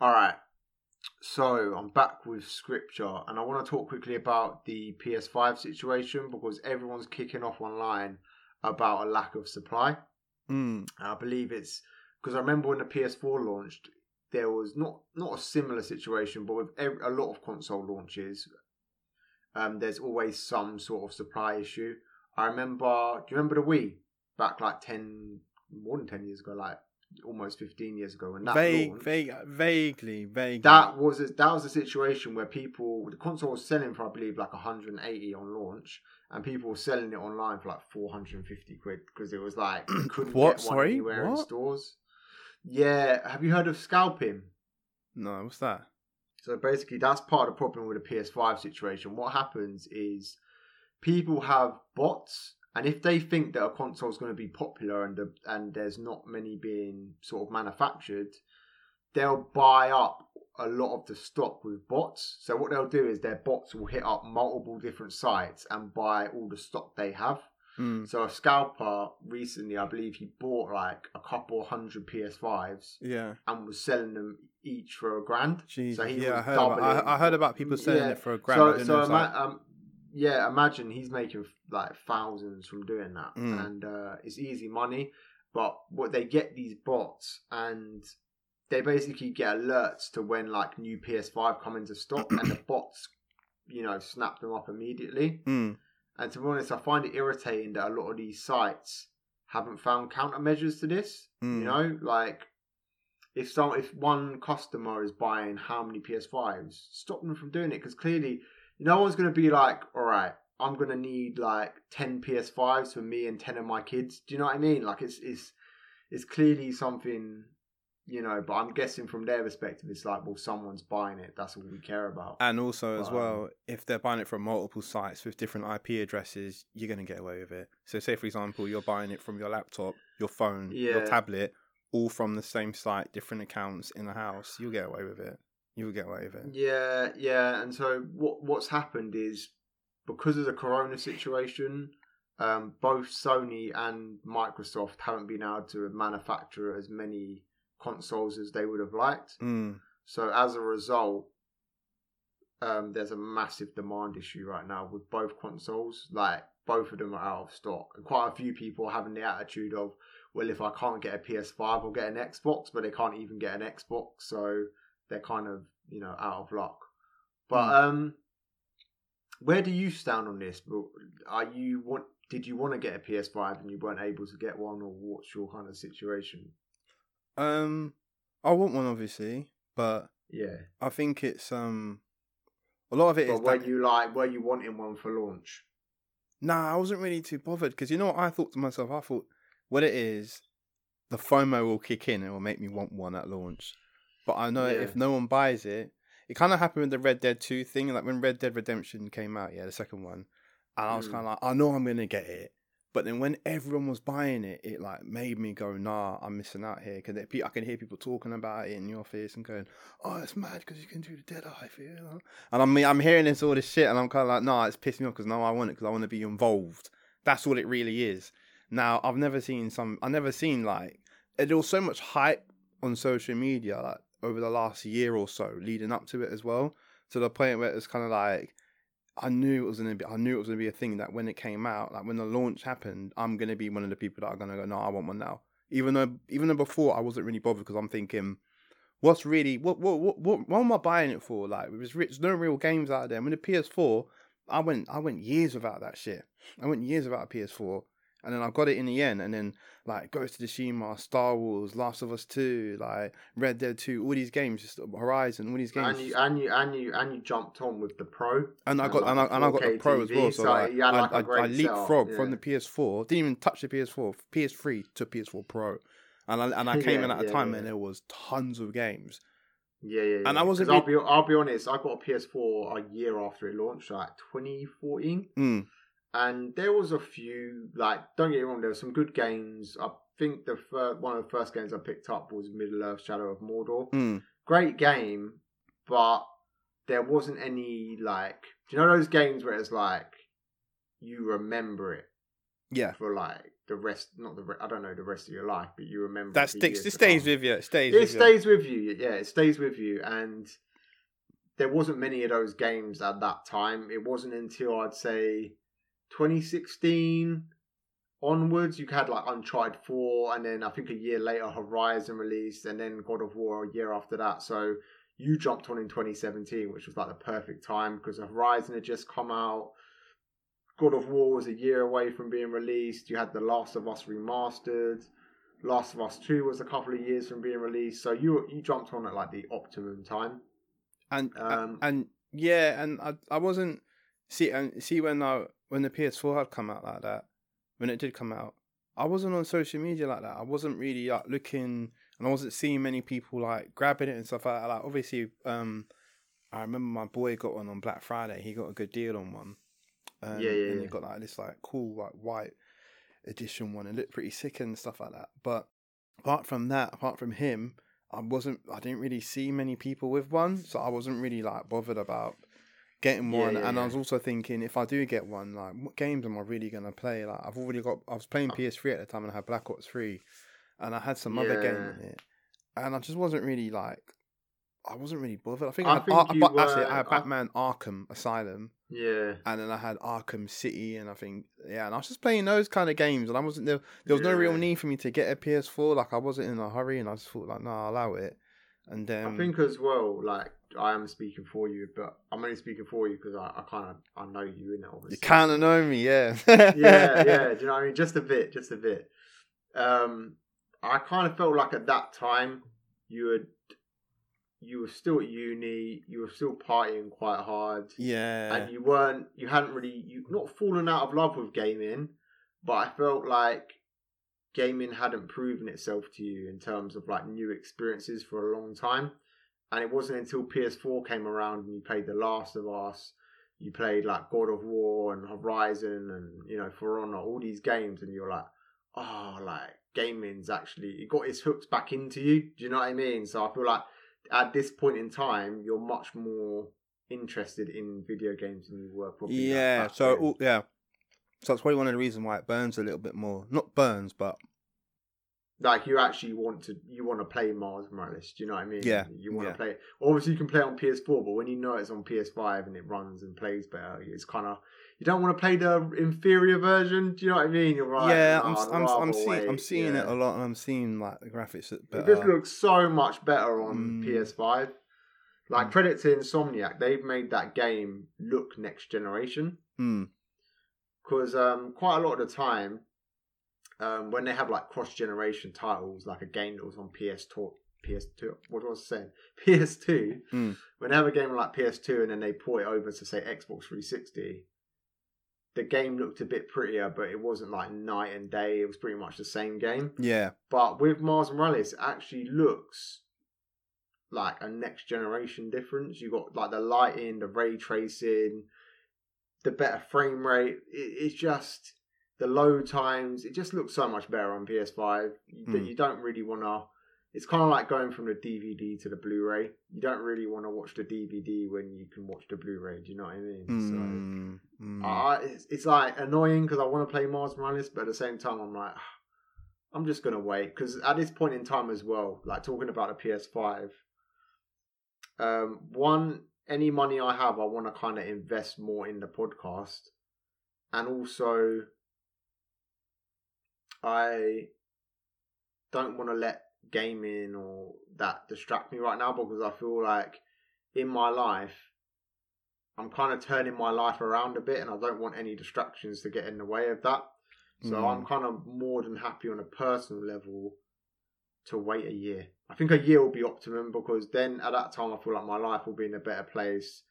All right. So I'm back with scripture, and I want to talk quickly about the PS5 situation because everyone's kicking off online about a lack of supply. Mm. I believe it's because I remember when the PS4 launched, there was not not a similar situation, but with every, a lot of console launches, um, there's always some sort of supply issue. I remember. Do you remember the Wii back like ten, more than ten years ago, like almost fifteen years ago, when that Vague, launched? vague, vaguely, vaguely. That was a, that was a situation where people the console was selling for I believe like 180 on launch, and people were selling it online for like 450 quid because it was like you couldn't What? get one Sorry? anywhere in What? stores. Yeah, have you heard of scalping? no, what's that? So basically, that's part of the problem with the PS5 situation. What happens is people have bots, and if they think that a console is going to be popular and the, and there's not many being sort of manufactured, they'll buy up a lot of the stock with bots. So what they'll do is their bots will hit up multiple different sites and buy all the stock they have. Mm. So a scalper recently, I believe he bought like a couple hundred PS5s Yeah. and was selling them each for a grand. Jeez. So he yeah, I was heard, about, I, I heard about people selling Yeah. it for a grand. I So, so know it was ima- like- um, yeah, imagine he's making like thousands from doing that, Mm. and uh, it's easy money. But what they get these bots, and they basically get alerts to when like new PS5 come into stock, and the bots, you know, snap them up immediately. Mm. And to be honest, I find it irritating that a lot of these sites haven't found countermeasures to this. Mm. You know, like if some if one customer is buying how many PS5s, stop them from doing it because clearly no one's going to be like, all right, I'm going to need like ten PS5s for me and ten of my kids. Do you know what I mean? Like it's it's it's clearly something. You know, but I'm guessing from their perspective, it's like, well, someone's buying it. That's all we care about. And also, as But, um, well, if they're buying it from multiple sites with different IP addresses, you're going to get away with it. So, say for example, you're buying it from your laptop, your phone, your tablet, all from the same site, different accounts in the house, you'll get away with it. You'll get away with it. Yeah, yeah. And so what what's happened is because of the Corona situation, um, both Sony and Microsoft haven't been able to manufacture as many consoles as they would have liked. Mm. So as a result, um, there's a massive demand issue right now with both consoles. Like both of them are out of stock, and quite a few people are having the attitude of, well, if I can't get a PS5, I'll get an Xbox, but they can't even get an Xbox, so they're kind of you know out of luck. But um, where do you stand on this? Are you want? Did you want to get a PS5 and you weren't able to get one, or what's your kind of situation? Um, I want one, obviously, but Yeah, I think it's um, a lot of it is. but were that- you like, were you wanting one for launch? Nah, I wasn't really too bothered because you know what I thought to myself. I thought what it is, the FOMO will kick in and it will make me want one at launch. But I know Yeah. if no one buys it, it kind of happened with the Red Dead Two thing. Like when Red Dead Redemption came out, yeah, the second one, and I was Mm. kind of like, I know I'm gonna get it. But then when everyone was buying it, it like made me go, nah, I'm missing out here because I can hear people talking about it in the office and going, oh, it's mad because you can do the Dead Eye thing. You know? And I'm I'm hearing this all this shit, and I'm kind of like, nah, it's pissing me off because now I want it because I want to be involved. That's all it really is. Now I've never seen some. I've never seen like there was so much hype on social media like over the last year or so leading up to it as well. To the point where it was kind of like I knew it was gonna be. I knew it was gonna be a thing that when it came out, like when the launch happened, I'm gonna be one of the people that are gonna go, no, I want one now. Even though, even though before I wasn't really bothered because I'm thinking, what's really what what what what, what am I buying it for? Like, there's, re- there's no real games out there. I mean, the PS4, I went I went years without that shit. I went years without a PS4, and then I got it in the end. And then like Ghost of Tsushima, Star Wars, Last of Us Two, like Red Dead Two, all these games, just Horizon, all these games. And you and you and you and you jumped on with the pro. And I and got like and I, and I got the 4K pro as well. So, so like, like, I, I, I leapfrogged setup, from the PS4. Didn't even touch the PS4, PS3 to PS4 Pro, and I and I came Yeah, in at a yeah, time yeah. when there was tons of games. Yeah, yeah. yeah. And I wasn't I'll be I'll be honest. I got a PS4 a year after it launched, like 2014, Mm, and there was a few like don't get me wrong, there were some good games. I think the fir- one of the first games I picked up was Middle Earth: Shadow of Mordor. mm, Great game, but there wasn't any like. Do you know those games where it's like you remember it? Yeah. for like the rest. Not the re- I don't know the rest of your life, but you remember. That sticks. It stays with you. It stays. It with you. stays with you. Yeah, it stays with you, and there wasn't many of those games at that time. It wasn't until I'd say 2016 onwards you had like Uncharted 4, and then I think a year later Horizon released, and then God of War a year after that. So you jumped on in 2017, which was like the perfect time because Horizon had just come out. God of War was a year away from being released. You had The Last of Us remastered. Last of Us Two was a couple of years from being released, so you you jumped on at like the optimum time. and Um, and yeah, and I I wasn't see and see when I when the PS4 had come out like that, when it did come out, I wasn't on social media like that. I wasn't really like looking, and I wasn't seeing many people like grabbing it and stuff like that. Like obviously, um, I remember my boy got one on Black Friday. He got a good deal on one. Um, Yeah, yeah, And he got like this like cool like white edition one. It looked pretty sick and stuff like that. But apart from that, apart from him, I wasn't. I didn't really see many people with one, so I wasn't really like bothered about getting one. yeah, and I was also thinking, if I do get one, like what games am I really gonna play? Like I've already got. I was playing Uh. PS3 at the time, and I had Black Ops Three, and I had some other game in it, and I just wasn't really like. I wasn't really bothered. I think I I, had, think Ar- but that's it. I had I- Batman Arkham Asylum, Yeah, and then I had Arkham City, and I think yeah, and I was just playing those kind of games, and I wasn't there. There was no real need for me to get a PS4. Like I wasn't in a hurry, and I just thought like, no, I'll allow it. And then I think as well. Like I am speaking for you, but I'm only speaking for you because I, I kind of I know you in it. Obviously, you kind of know me, yeah. yeah, yeah. Do you know what I mean? Just a bit, just a bit. Um, I kind of felt like at that time you had, you were still at uni, you were still partying quite hard, yeah. and you weren't, you hadn't really, you not fallen out of love with gaming, but I felt like gaming hadn't proven itself to you in terms of like new experiences for a long time. And it wasn't until PS4 came around and you played The Last of Us, you played like God of War and Horizon and you know For Honor, all these games, and you're like, oh, like gaming's actually it got its hooks back into you. Do you know what I mean? So I feel like at this point in time, you're much more interested in video games than you were probably. yeah. So all- oh, yeah. So that's probably one of the reasons why it burns a little bit more. Not burns, but like you actually want to you want to play Miles Morales. Do you know what I mean? Yeah, You want to play. it. Obviously, you can play it on PS4, but when you know it's on PS5 and it runs and plays better, it's kind of you don't want to play the inferior version. Do you know what I mean? You're right. yeah, I'm I'm I'm seeing I'm wait." seeing it a lot, and I'm seeing like the graphics that just looks so much better on Mm. PS5. Like Mm. credit to Insomniac, they've made that game look next generation. Hmm. because um, quite a lot of the time, um, when they have like cross generation titles, like a game that was on PS2, PS2, what was I saying? PS2, Mm. when they have a game like PS2 and then they port it over to say Xbox 360, the game looked a bit prettier, but it wasn't like night and day. It was pretty much the same game. Yeah. But with Miles Morales, it actually looks like a next generation difference. You got like the lighting, the ray tracing, the better frame rate. It, it's just the load times. It just looks so much better on PS5 that Mm. you don't really want to. It's kind of like going from the DVD to the Blu-ray. You don't really want to watch the DVD when you can watch the Blu-ray. Do you know what I mean? So. Mm, mm. Uh, it's, it's like annoying because I want to play Miles Morales, but at the same time, I'm like, I'm just gonna wait because at this point in time as well, like talking about the PS5, um, one any money I have, I want to kind of invest more in the podcast, and also I don't want to let gaming or that distract me right now because I feel like in my life I'm kind of turning my life around a bit and I don't want any distractions to get in the way of that. So Mm. I'm kind of more than happy on a personal level to wait a year. I think a year will be optimum because then at that time I feel like my life will be in a better place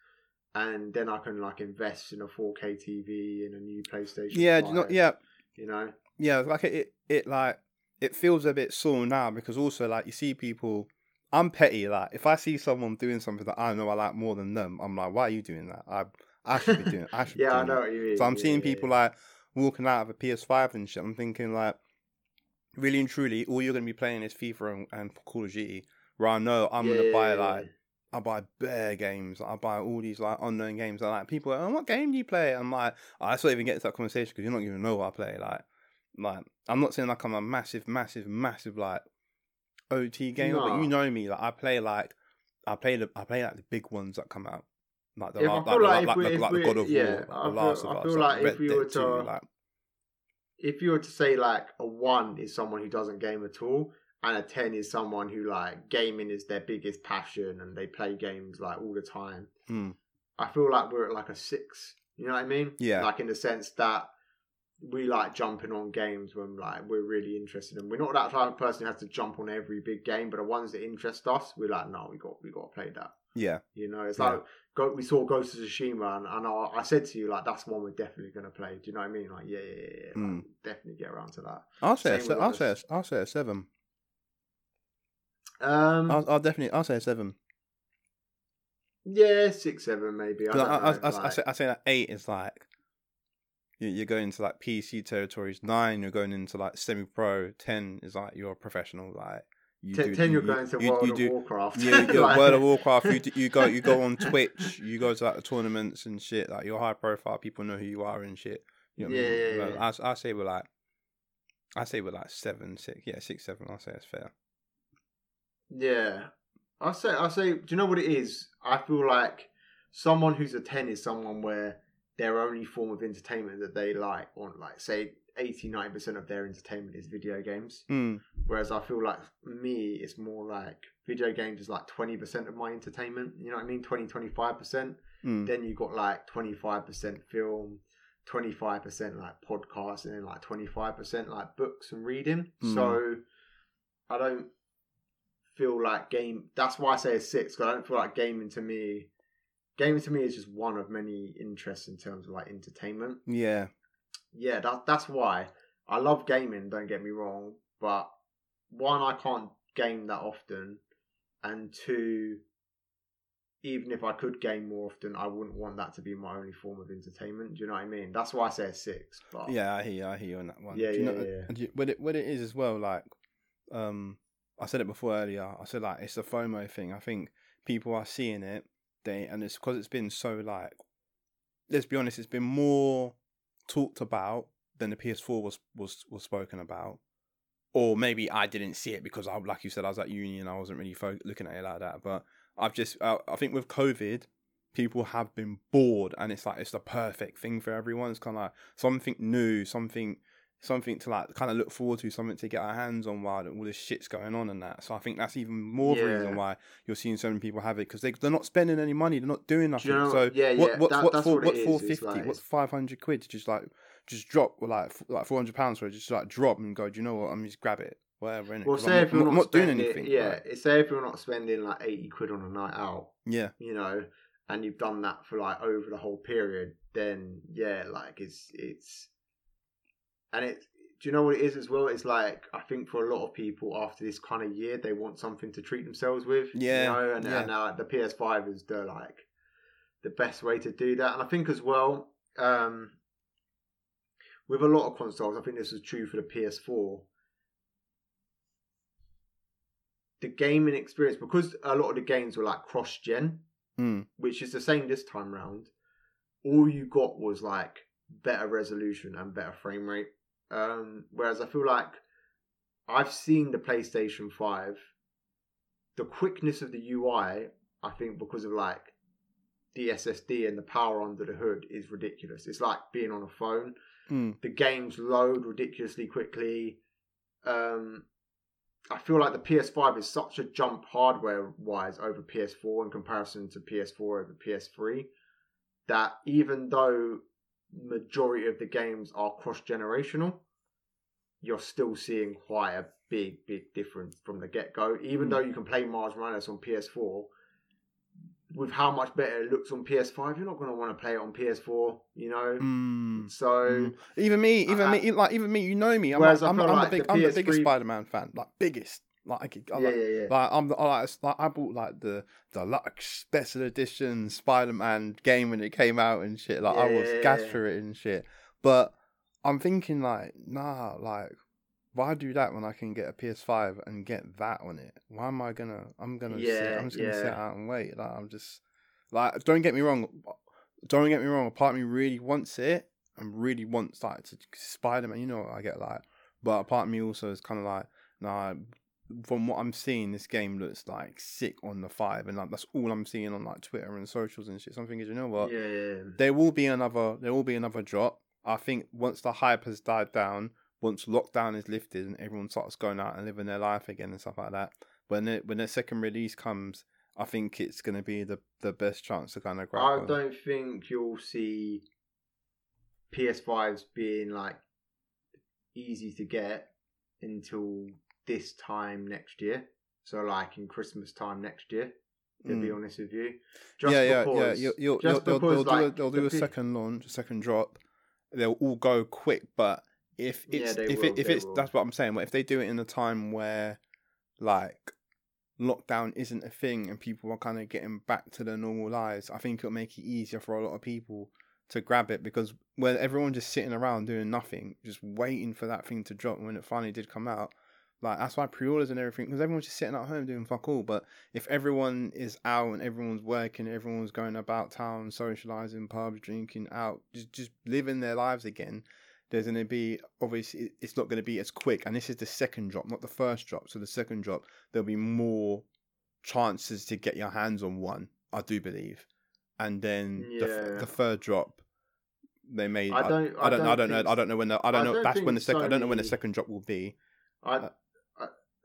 and then I can like invest in a 4K TV and a new PlayStation. yeah. do you know- 5, yeah. You know? Yeah, like it, it, like it feels a bit sore now because also like you see people. I'm petty. Like if I see someone doing something that I know I like more than them, I'm like, why are you doing that? I I should be doing. I should. yeah, I know that. what you mean. So I'm Yeah, seeing yeah, people yeah. like walking out of a PS5 and shit. I'm thinking like, really and truly, all you're gonna be playing is FIFA and, and Call of Duty. Where I know I'm gonna buy like I buy bare games. I buy all these like unknown games. And like people, are, oh, what game do you play? I'm like, oh, I still even get to that conversation because you're not even know what I play. Like, like I'm not saying like I'm a massive, massive, massive like OT gamer, but you know me. Like I play like I play the I play like the big ones that come out. Like the If la- like, like like, we- like, the God of yeah, War, I the feel- Last I of Us, feel like if Dead were 2, to- like if you were to say like a one is someone who doesn't game at all, and a ten is someone who like gaming is their biggest passion and they play games like all the time, hmm. I feel like we're at like a six. You know what I mean? Yeah. Like in the sense that we like jumping on games when like we're really interested in. We're not that type of person who has to jump on every big game, but the ones that interest us, we're like, no, we got we got to play that. yeah, You know, it's Yeah. like go, we saw Ghost of Tsushima, and, and I, I said to you like that's one we're definitely going to play. Do you know what I mean? Like, yeah, yeah, yeah, yeah. Mm. we'll definitely get around to that. I'll say a, se- I'll say. I'll say a seven. Um, I'll, I'll definitely I'll say a seven. yeah, six, seven, maybe. I, I, I, know, I, say, I say that eight is like you're going into like PC territories. Nine, you're going into like semi-pro. Ten is like you're a professional. Like you ten, do, 10 you, you're you- going to you- World you of do- Warcraft. Yeah, you're Like- World of Warcraft. You, d- you go you go on Twitch. You go to like the tournaments and shit. Like you're high profile. People know who you are and shit. You know what I Yeah, mean? yeah, yeah. I, I say we're like, I say we're like seven, six. Yeah, six, seven. I'll say that's fair. Yeah, I say, I say. Do you know what it is? I feel like someone who's a ten is someone where their only form of entertainment that they like, or like say 80 90 percent of their entertainment is video games. Mm, Whereas I feel like me, it's more like video games is like twenty percent of my entertainment. You know what I mean? 20 25 percent. mm. Then you got like twenty five percent film. 25% like podcasts and then like 25% like books and reading. Mm. So I don't feel like game. That's why I say a six. Because I don't feel like gaming to me. Gaming to me is just one of many interests in terms of like entertainment. Yeah, Yeah, that that's why I love gaming. Don't get me wrong, but one, I can't game that often, and two, even if I could game more often, I wouldn't want that to be my only form of entertainment. Do you know what I mean? That's why I say six. But yeah. I hear you. I hear you on that one. Yeah, Do you yeah, know, yeah. you- What it what it is as well. Like, um, I said it before earlier. I said like it's a FOMO thing. I think people are seeing it. They and it's because it's been so like. Let's be honest. It's been more talked about than the PS4 was was was spoken about. Or maybe I didn't see it because I, like you said, I was at uni and I wasn't really fo- looking at it like that. But I've just, I, I think with COVID, people have been bored, and it's like it's the perfect thing for everyone. It's kind of like something new, something, something to like kind of look forward to, something to get our hands on while all this shit's going on and that. So I think that's even more of a reason why you're seeing so many people have it because they they're not spending any money, they're not doing nothing. you know- so yeah, what yeah, what's that- what that's four, what what's four fifty? like- What's five hundred quid to just like just drop like like four hundred pounds for it, just like drop and go. Do you know what? I'm just grab it, whatever. Innit? well, say I'm if you're not, not, doing anything. yeah. like, Say if you're not spending like eighty quid on a night out, yeah, you know, and you've done that for like over the whole period, then yeah, like it's it's and it. Do you know what it is as well? It's like I think for a lot of people after this kind of year, they want something to treat themselves with. Yeah, you know, and, yeah. and uh, the PS5 is the like the best way to do that. And I think as well, um, with a lot of consoles, I think this was true for the PS4. The gaming experience, because a lot of the games were like cross gen, mm, which is the same this time round. All you got was like better resolution and better frame rate. Um, whereas I feel like I've seen the PlayStation 5, the quickness of the UI, I think because of like the SSD and the power under the hood is ridiculous. It's like being on a phone. mm, The games load ridiculously quickly. Um, I feel like the PS5 is such a jump hardware wise over PS4 in comparison to PS4 over PS3 that even though majority of the games are cross generational, you're still seeing quite a big, big difference from the get go. Even Mm. though you can play Miles Morales on PS4, with how much better it looks on PS5, you're not going to want to play it on PS4, you know? mm, So. mm. Even me, even I- me, like even me, you know me. I'm, like, I'm, I'm, like the big, the I'm the biggest Spider-Man fan, like biggest. Like, I, Yeah, like, yeah, yeah. like I'm, I like, like I bought like the deluxe special edition Spider-Man game when it came out and shit. Like I was yeah, gassed yeah. for it and shit. But I'm thinking like, nah, like why do that when I can get a PS5 and get that on it? Why am I gonna? I'm gonna. sit, Yeah, I'm just gonna sit out and wait. Like I'm just like, don't get me wrong. Don't get me wrong. A part of me really wants it, and really wants like to Spider Man. You know, what I get like, but a part of me also is kind of like, nah. From what I'm seeing, this game looks like sick on the five, and like that's all I'm seeing on like Twitter and socials and shit. Something is, you know what? yeah, yeah, yeah. There will be another. There will be another drop. I think once the hype has died down, once lockdown is lifted and everyone starts going out and living their life again and stuff like that, when it when the second release comes, I think it's going to be the the best chance to kind of grab. I one. don't think you'll see PS5s being like easy to get until this time next year. So like in Christmas time next year. To be Mm. honest with you, yeah, yeah, yeah. because- You'll, you'll, just they'll, because, they'll do a, like, they'll the do a P- second launch, a second drop. They'll all go quick, but if it's they if will, it, if it's will. that's what I'm saying. But if they do it in a time where like lockdown isn't a thing and people are kind of getting back to their normal lives, I think it'll make it easier for a lot of people to grab it because when everyone just sitting around doing nothing, just waiting for that thing to drop when it finally did come out. Like that's why pre-orders and everything because everyone's just sitting at home doing fuck all. But if everyone is out and everyone's working, everyone's going about town, socializing, pubs, drinking out, just just living their lives again, there's going to be obviously it's not going to be as quick. And this is the second drop, not the first drop. So the second drop, there'll be more chances to get your hands on one. I do believe, and then the, Yeah. f- the third drop, they may. I don't. I don't. I don't know. I don't know when the. I don't I know. don't That's when the second. I don't know when the second drop will be. Uh, I,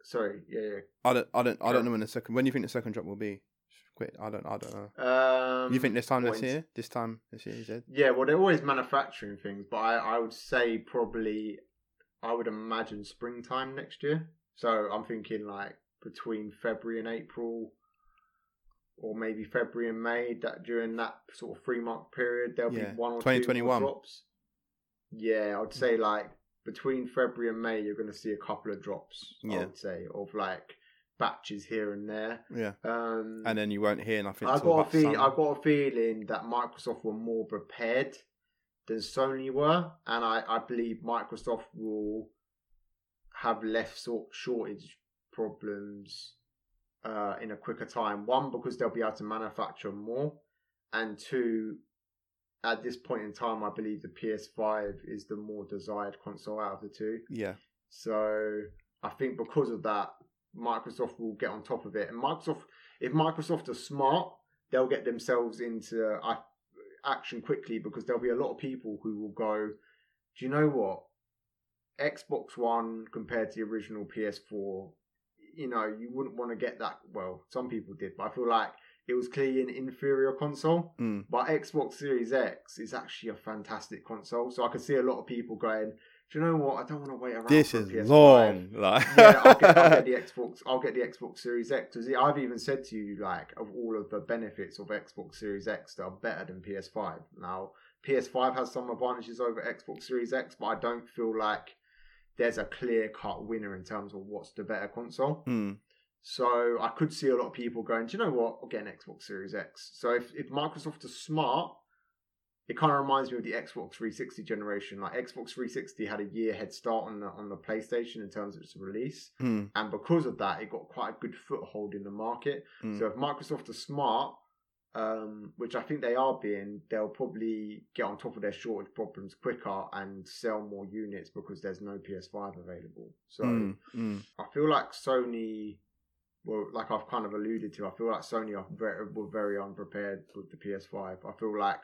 sorry. Yeah. yeah. I don't. I don't. I don't know when the second. When do you think the second drop will be? Quit. I don't. I don't know. Um, you think this time this year? This time this year? You said. Yeah, well, they're always manufacturing things, but I, I would say probably, I would imagine springtime next year. So I'm thinking like between February and April, or maybe February and May. That during that sort of three month period, there'll Yeah. be one or two 2021. more drops. Yeah, I'd say like between February and May, you're going to see a couple of drops. I would say of like batches here and there. Yeah. Um, And then you won't hear nothing. I got a feel. I got a feeling that Microsoft were more prepared than Sony were, and I, I believe Microsoft will have less sort shortage problems uh, in a quicker time. One because they'll be able to manufacture more, and two, at this point in time, I believe the PS5 is the more desired console out of the two. Yeah. So I think because of that, Microsoft will get on top of it. And Microsoft, if Microsoft are smart, they'll get themselves into action quickly because there'll be a lot of people who will go, do you know what? Xbox One compared to the original PS4, you know, you wouldn't want to get that. Well, some people did, but I feel like it was clearly an inferior console. Mm. But Xbox Series X is actually a fantastic console. So I could see a lot of people going, do you know what? I don't want to wait around. This is PS5. long. Like. yeah, I'll get, I'll get the Xbox. I'll get the Xbox Series X. I've even said to you, like, of all of the benefits of Xbox Series X that are better than PS5. Now, PS5 has some advantages over Xbox Series X, but I don't feel like there's a clear cut winner in terms of what's the better console. Mm. So I could see a lot of people going, do you know what? I'll get an Xbox Series X. So if, if Microsoft is smart, it kind of reminds me of the Xbox 360 generation. Like Xbox 360 had a year head start on the on the PlayStation in terms of its release, Mm. and because of that, it got quite a good foothold in the market. Mm. So if Microsoft are smart, um, which I think they are being, they'll probably get on top of their shortage problems quicker and sell more units because there's no PS5 available. So Mm. Mm. I feel like Sony, well, like I've kind of alluded to, I feel like Sony are very, were very unprepared with the PS5. I feel like,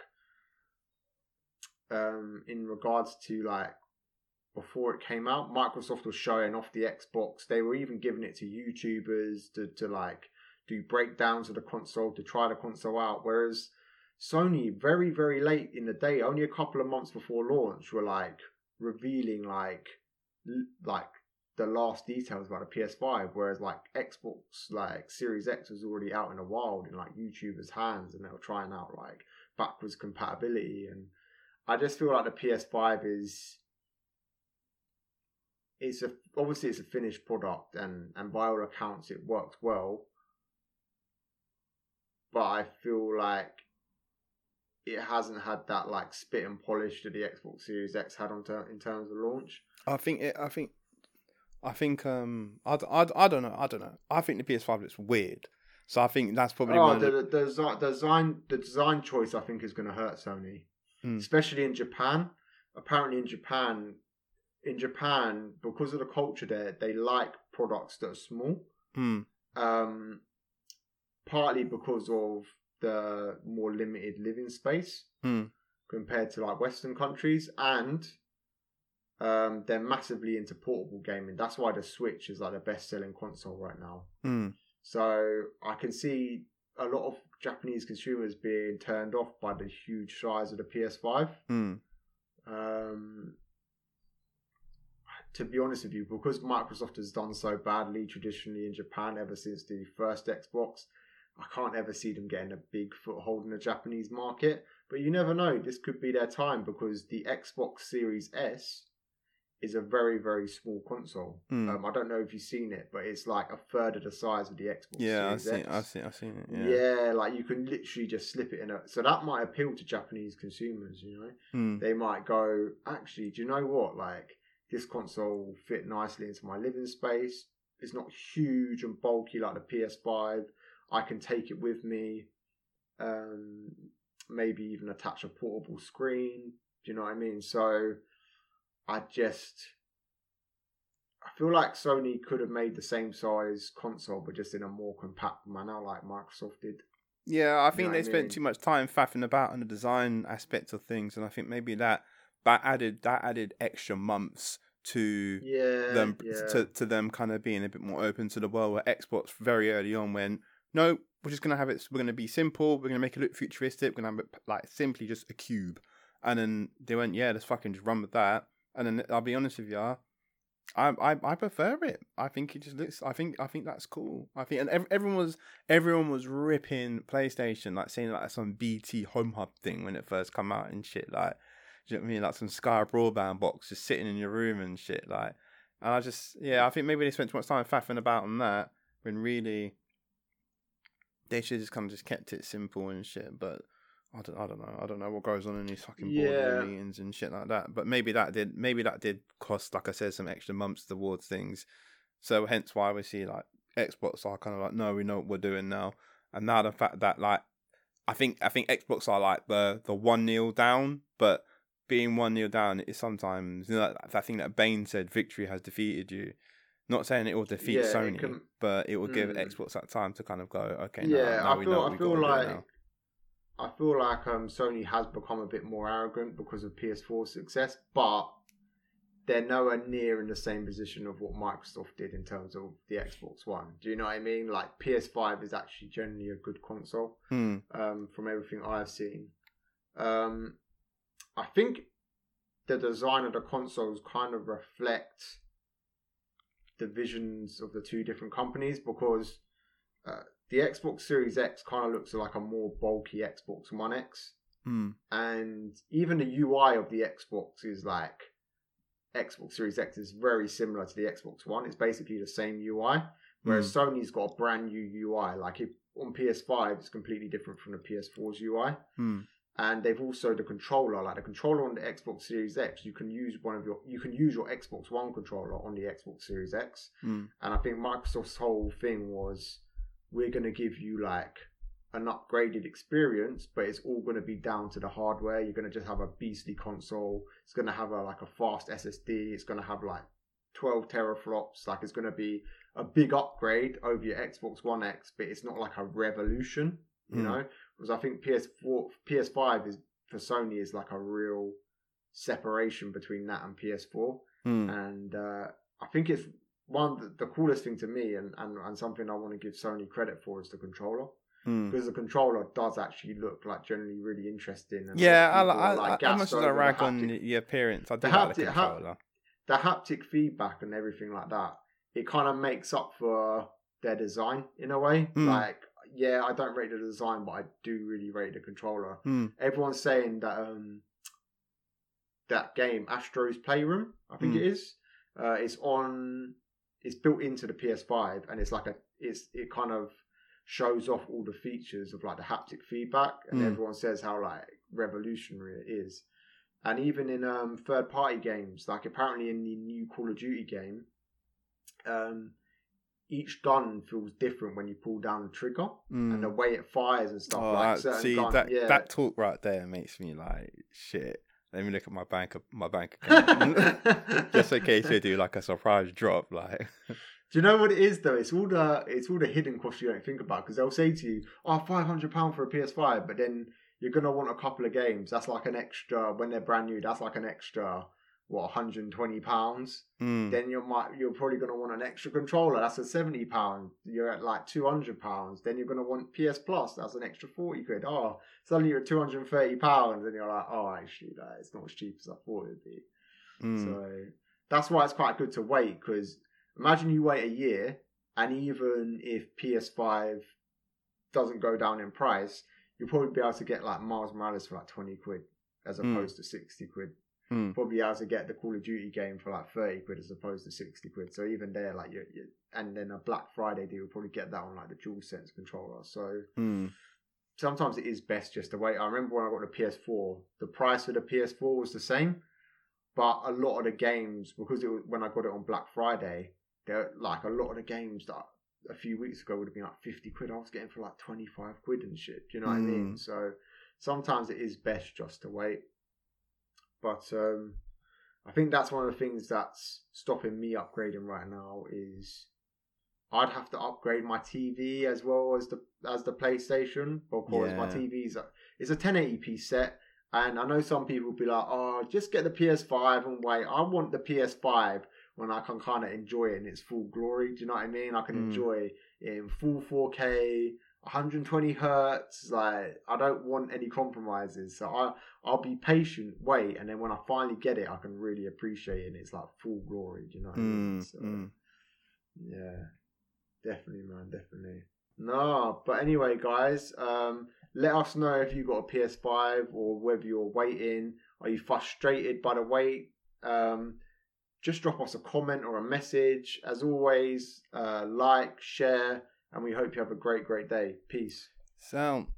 um, in regards to like before it came out, Microsoft was showing off the Xbox. They were even giving it to YouTubers to to like do breakdowns of the console to try the console out. Whereas Sony, very very late in the day, only a couple of months before launch, were like revealing like like the last details about the PS5, whereas like Xbox like Series X was already out in the wild in like YouTubers' hands, and they were trying out like backwards compatibility, and I just feel like the PS5 is it's a obviously it's a finished product, and and by all accounts it works well, but I feel like it hasn't had that like spit and polish that the Xbox Series X had on ter- in terms of launch. I think it. I think. I think. Um. I, I, I don't know. I don't know. I think the PS5 looks weird. So I think that's probably Oh, one. The, the, the, the, design the design choice I think is going to hurt Sony, Hmm. especially in Japan apparently in Japan, in Japan because of the culture there, they like products that are small. Mm. Um, partly because of the more limited living space Mm. compared to like Western countries, and um, they're massively into portable gaming. That's why the Switch is like the best selling console right now. Mm. So I can see a lot of Japanese consumers being turned off by the huge size of the PS5. Mm. Um, to be honest with you, because Microsoft has done so badly traditionally in Japan ever since the first Xbox, I can't ever see them getting a big foothold in the Japanese market. But you never know, this could be their time because the Xbox Series S is a very, very small console. Mm. Um, I don't know if you've seen it, but it's like a third of the size of the Xbox Yeah, I've seen. I've seen, I've seen it. Yeah. Yeah. like you can literally just slip it in a. So that might appeal to Japanese consumers, you know? Mm. They might go, actually, do you know what? Like, this console will fit nicely into my living space. It's not huge and bulky like the PS5. I can take it with me. Um, maybe even attach a portable screen. Do you know what I mean? So I just. I feel like Sony could have made the same size console, but just in a more compact manner, like Microsoft did. Yeah, I You think know they I spent mean? too much time faffing about on the design aspect of things, and I think maybe that that added that added extra months to Yeah, them yeah. to to them kind of being a bit more open to the world. Where Xbox very early on went, no, we're just gonna have it. We're gonna be simple. We're gonna make it look futuristic. We're gonna have it like simply just a cube. And then they went, yeah, let's fucking just run with that. And then I'll be honest with you, I I I prefer it. I think it just looks. I think I think that's cool. I think and ev- everyone was everyone was ripping PlayStation like saying like some BT Home Hub thing when it first come out and shit. Like, do you know what I mean? Like some Sky broadband box just sitting in your room and shit. Like, and I just yeah, I think maybe they spent too much time faffing about on that when really they should just kind of just kept it simple and shit. But I don't, I don't know. I don't know what goes on in these fucking board Yeah. meetings and shit like that. But maybe that did, maybe that did cost, like I said, some extra months towards things. So hence why we see like Xbox are kind of like, no, we know what we're doing now. And now the fact that like, I think, I think Xbox are like the the one nil down, but being one nil down is sometimes you know, that, that thing that Bane said, victory has defeated you. Not saying it will defeat Yeah, it Sony, can- but it will give Mm. Xbox that time to kind of go, okay, yeah, now, now I we feel I feel like. I feel like um, Sony has become a bit more arrogant because of PS4 success, but they're nowhere near in the same position of what Microsoft did in terms of the Xbox One. Do you know what I mean? Like PS5 is actually generally a good console Hmm. um, from everything I've seen. Um, I think the design of the consoles kind of reflect the visions of the two different companies because uh, the Xbox Series X kind of looks like a more bulky Xbox One X, Hmm. and even the UI of the Xbox is like Xbox Series X is very similar to the Xbox One. It's basically the same UI, whereas Sony's got a brand new UI. Like if on PS5, it's completely different from the PS4's UI Hmm. and they've also the controller like the controller on the xbox series x you can use one of your you can use your xbox one controller on the xbox series x Hmm. and i think microsoft's whole thing was we're going to give you like an upgraded experience but it's all going to be down to the hardware. You're going to just have a beastly console. It's going to have a like a fast ssd it's going to have like 12 teraflops. Like it's going to be a big upgrade over your xbox one x but it's not like a revolution you Mm. know? Because I think PS4, PS5 is for Sony is like a real separation between that and PS4, Hmm. and uh, I think it's one of the, coolest thing to me, and, and and something I want to give Sony credit for is the controller Hmm. because the controller does actually look like generally really interesting. And Yeah, I, I, like, I, I over have the rag on the appearance. I do the like the haptic- controller. the haptic feedback and everything like that. It kind of makes up for their design in a way. Mm. Like, yeah, I don't rate the design, but I do really rate the controller. Hmm. everyone's saying that um that game Astro's Playroom, I think Mm. it is, uh, it's on, it's built into the PS5, and it's like a, it's it kind of shows off all the features of like the haptic feedback, and Mm. everyone says how like revolutionary it is, and even in um third party games, like apparently in the new Call of Duty game, um. Each gun feels different when you pull down the trigger, and the Hmm. way it fires and stuff. Oh, like that- see guns, that yeah, that talk right there makes me like shit. Let me look at my bank my bank account. Just in case they do like a surprise drop, like Do you know what it is though? It's all the it's all the hidden costs you don't think about because they'll say to you, "Oh, five hundred pound for a PS5," but then you're gonna want a couple of games. That's like an extra when they're brand new. That's like an extra what 120 pounds. mm, Then you might you're probably gonna want an extra controller. That's a 70 pound. You're at like 200 pounds. Then you're gonna want PS Plus. That's an extra 40 quid. Oh, suddenly you're at 230 pounds, and you're like, oh, actually, that it's not as cheap as I thought it'd be. mm, So that's why it's quite good to wait because imagine you wait a year and even if PS5 doesn't go down in price, you'll probably be able to get like Miles Morales for like 20 quid as Mm. opposed to 60 quid. Mm, Probably able to get the Call of Duty game for like 30 quid as opposed to 60 quid. So even there, like you, you and then a Black Friday deal, you'll probably get that on like the DualSense controller. So mm, sometimes it is best just to wait. I remember when I got the PS4, the price of the PS4 was the same, but a lot of the games because it was when I got it on Black Friday, there like a lot of the games that a few weeks ago would have been like fifty quid. I was getting for like twenty five quid and shit. Do you know what I mean? Mm. So sometimes it is best just to wait. But um, I think that's one of the things that's stopping me upgrading right now is I'd have to upgrade my TV as well as the as the PlayStation because my Yeah. TV's a, it's a 1080p set, and I know some people be like, "Oh, just get the PS5 and wait." I want the PS5 when I can kind of enjoy it in its full glory. Do you know what I mean? I can Mm. enjoy it in full 4K, 120 hertz. Like I don't want any compromises, so I I'll be patient, wait, and then when I finally get it, I can really appreciate it in its like full glory. Do you know what I mean? mm, So, mm. yeah, definitely, man, definitely. No, but anyway, guys, um, let us know if you got a PS5 or whether you're waiting. Are you frustrated by the wait? Um, just drop us a comment or a message. As always, uh, like, share, and we hope you have a great, great day. Peace. Sound.